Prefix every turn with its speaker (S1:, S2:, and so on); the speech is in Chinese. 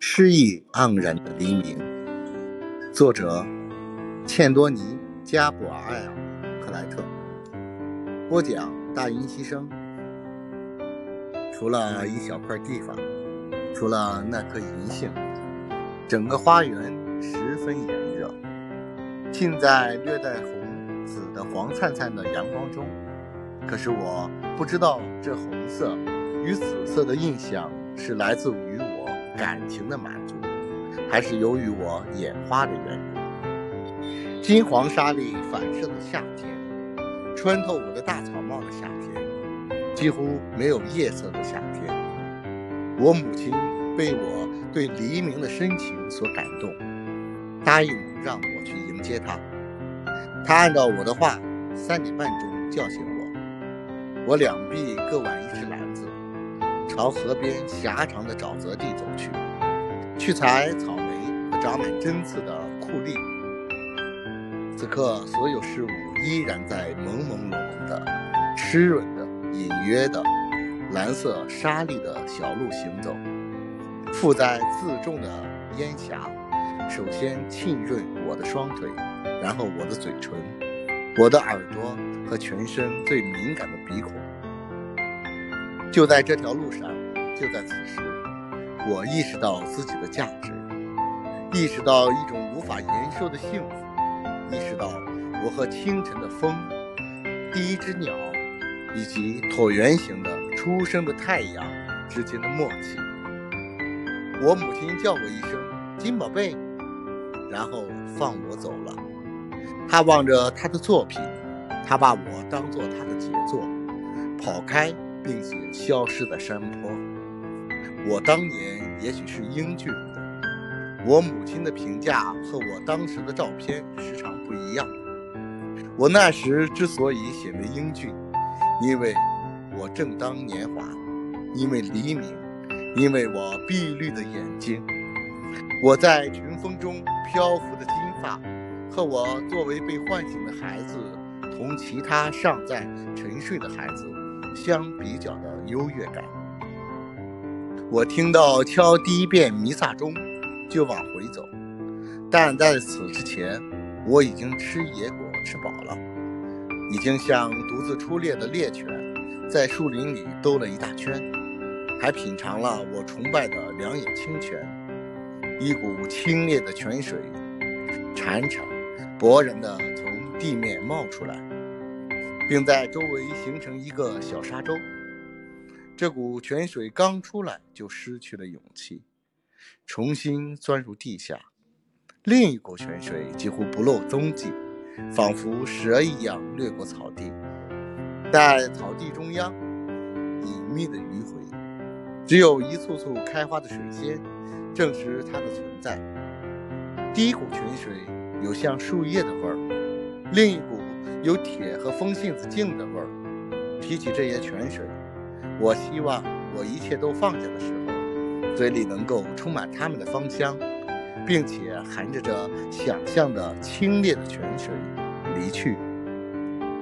S1: 诗意盎然的黎明。作者：茜多尼·加布埃尔·克莱特。播讲：大音希声。除了一小块地方，除了那棵银杏，整个花园十分炎热，浸在略带红紫的黄灿灿的阳光中。可是我不知道，这红色与紫色的印象是来自于我感情的满足，还是由于我眼花的缘故？金黄沙粒反射的夏天，穿透我的大草帽的夏天，几乎没有夜色的夏天。我母亲被我对黎明的深情所感动，答应让我去迎接她。她按照我的话，三点半钟叫醒我。我两臂各挽一只篮子，朝河边狭长的沼泽地走去，去采草莓和长满针刺的库利。此刻，所有事物依然在朦朦胧胧的、湿润的、隐约的蓝色沙砾的小路行走，附在自重的烟霞，首先浸润我的双腿，然后我的嘴唇，我的耳朵。和全身最敏感的鼻孔，就在这条路上，就在此时，我意识到自己的价值，意识到一种无法言说的幸福，意识到我和清晨的风、第一只鸟以及椭圆形的初升的太阳之间的默契。我母亲叫我一声“金宝贝”，然后放我走了。她望着她的作品。他把我当做他的杰作，跑开并且消失在山坡。我当年也许是英俊的，我母亲的评价和我当时的照片时常不一样。我那时之所以显得英俊，因为我正当年华，因为黎明，因为我碧绿的眼睛，我在群峰中漂浮的金发，和我作为被唤醒的孩子。同其他尚在沉睡的孩子相比较的优越感。我听到敲第一遍弥撒钟，就往回走，但在此之前，我已经吃野果吃饱了，已经像独自出猎的猎犬，在树林里兜了一大圈，还品尝了我崇拜的两眼清泉，一股清冽的泉水，潺潺、勃然的从地面冒出来。并在周围形成一个小沙洲。这股泉水刚出来就失去了勇气，重新钻入地下。另一股泉水几乎不露踪迹，仿佛蛇一样掠过草地，在草地中央隐秘的迂回，只有一簇簇开花的水仙证实它的存在。第一股泉水有像树叶的味儿，另一股。有铁和风信子茎的味儿。提起这些泉水，我希望我一切都放下的时候，嘴里能够充满它们的芳香，并且含着这想象的清冽的泉水离去。